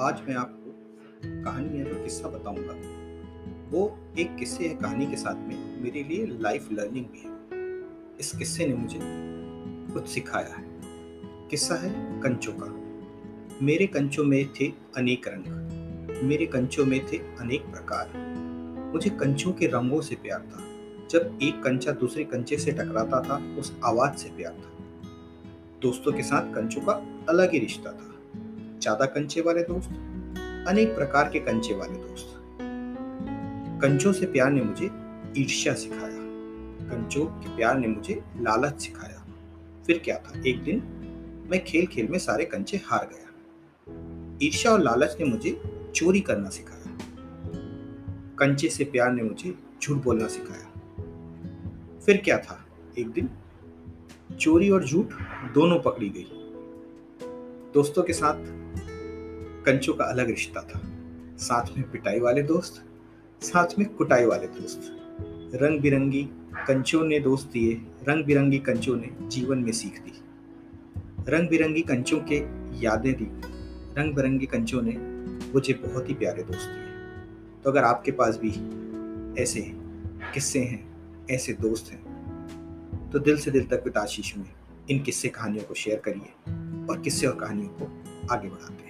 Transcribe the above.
आज मैं आपको कहानी है जो किस्सा बताऊँगा, वो एक किस्से या कहानी के साथ में मेरे लिए लाइफ लर्निंग भी है। इस किस्से ने मुझे कुछ सिखाया है। किस्सा है कंचों का। मेरे कंचों में थे अनेक रंग। मेरे कंचों में थे अनेक प्रकार। मुझे कंचों के रंगों से प्यार था। जब एक कंचा दूसरे कंचे से टकराता था, उस आवाज़ से प्यार था। दोस्तों के साथ कंचों का अलग ही रिश्ता था। ज़्यादा कंचे वाले दोस्त, अनेक प्रकार के कंचे वाले दोस्त कंचों से प्यार ने मुझे ईर्ष्या सिखाया। कंचों के प्यार ने मुझे लालच सिखाया। फिर क्या था? एक दिन मैं खेल खेल में सारे कंचे हार गया। ईर्ष्या और लालच ने मुझे चोरी करना सिखाया। कंचे से प्यार ने मुझे झूठ बोलना सिखाया। फिर क्या था? एक दिन चोरी और झूठ दोनों पकड़ी गई। दोस्तों के साथ कंचों का अलग रिश्ता था। साथ में पिटाई वाले दोस्त, साथ में कुटाई वाले दोस्त। रंग बिरंगी कंचों ने दोस्त दिए रंग बिरंगी कंचों ने जीवन में सीख दी। रंग बिरंगी कंचों के यादें दी रंग बिरंगी कंचों ने मुझे बहुत ही प्यारे दोस्त दिए। तो अगर आपके पास भी ऐसे किस्से हैं, ऐसे दोस्त हैं तो दिल से दिल तक विताशीष में इन किस्से कहानियों को शेयर करिए। और किस्से और कहानियों को आगे बढ़ाते हैं।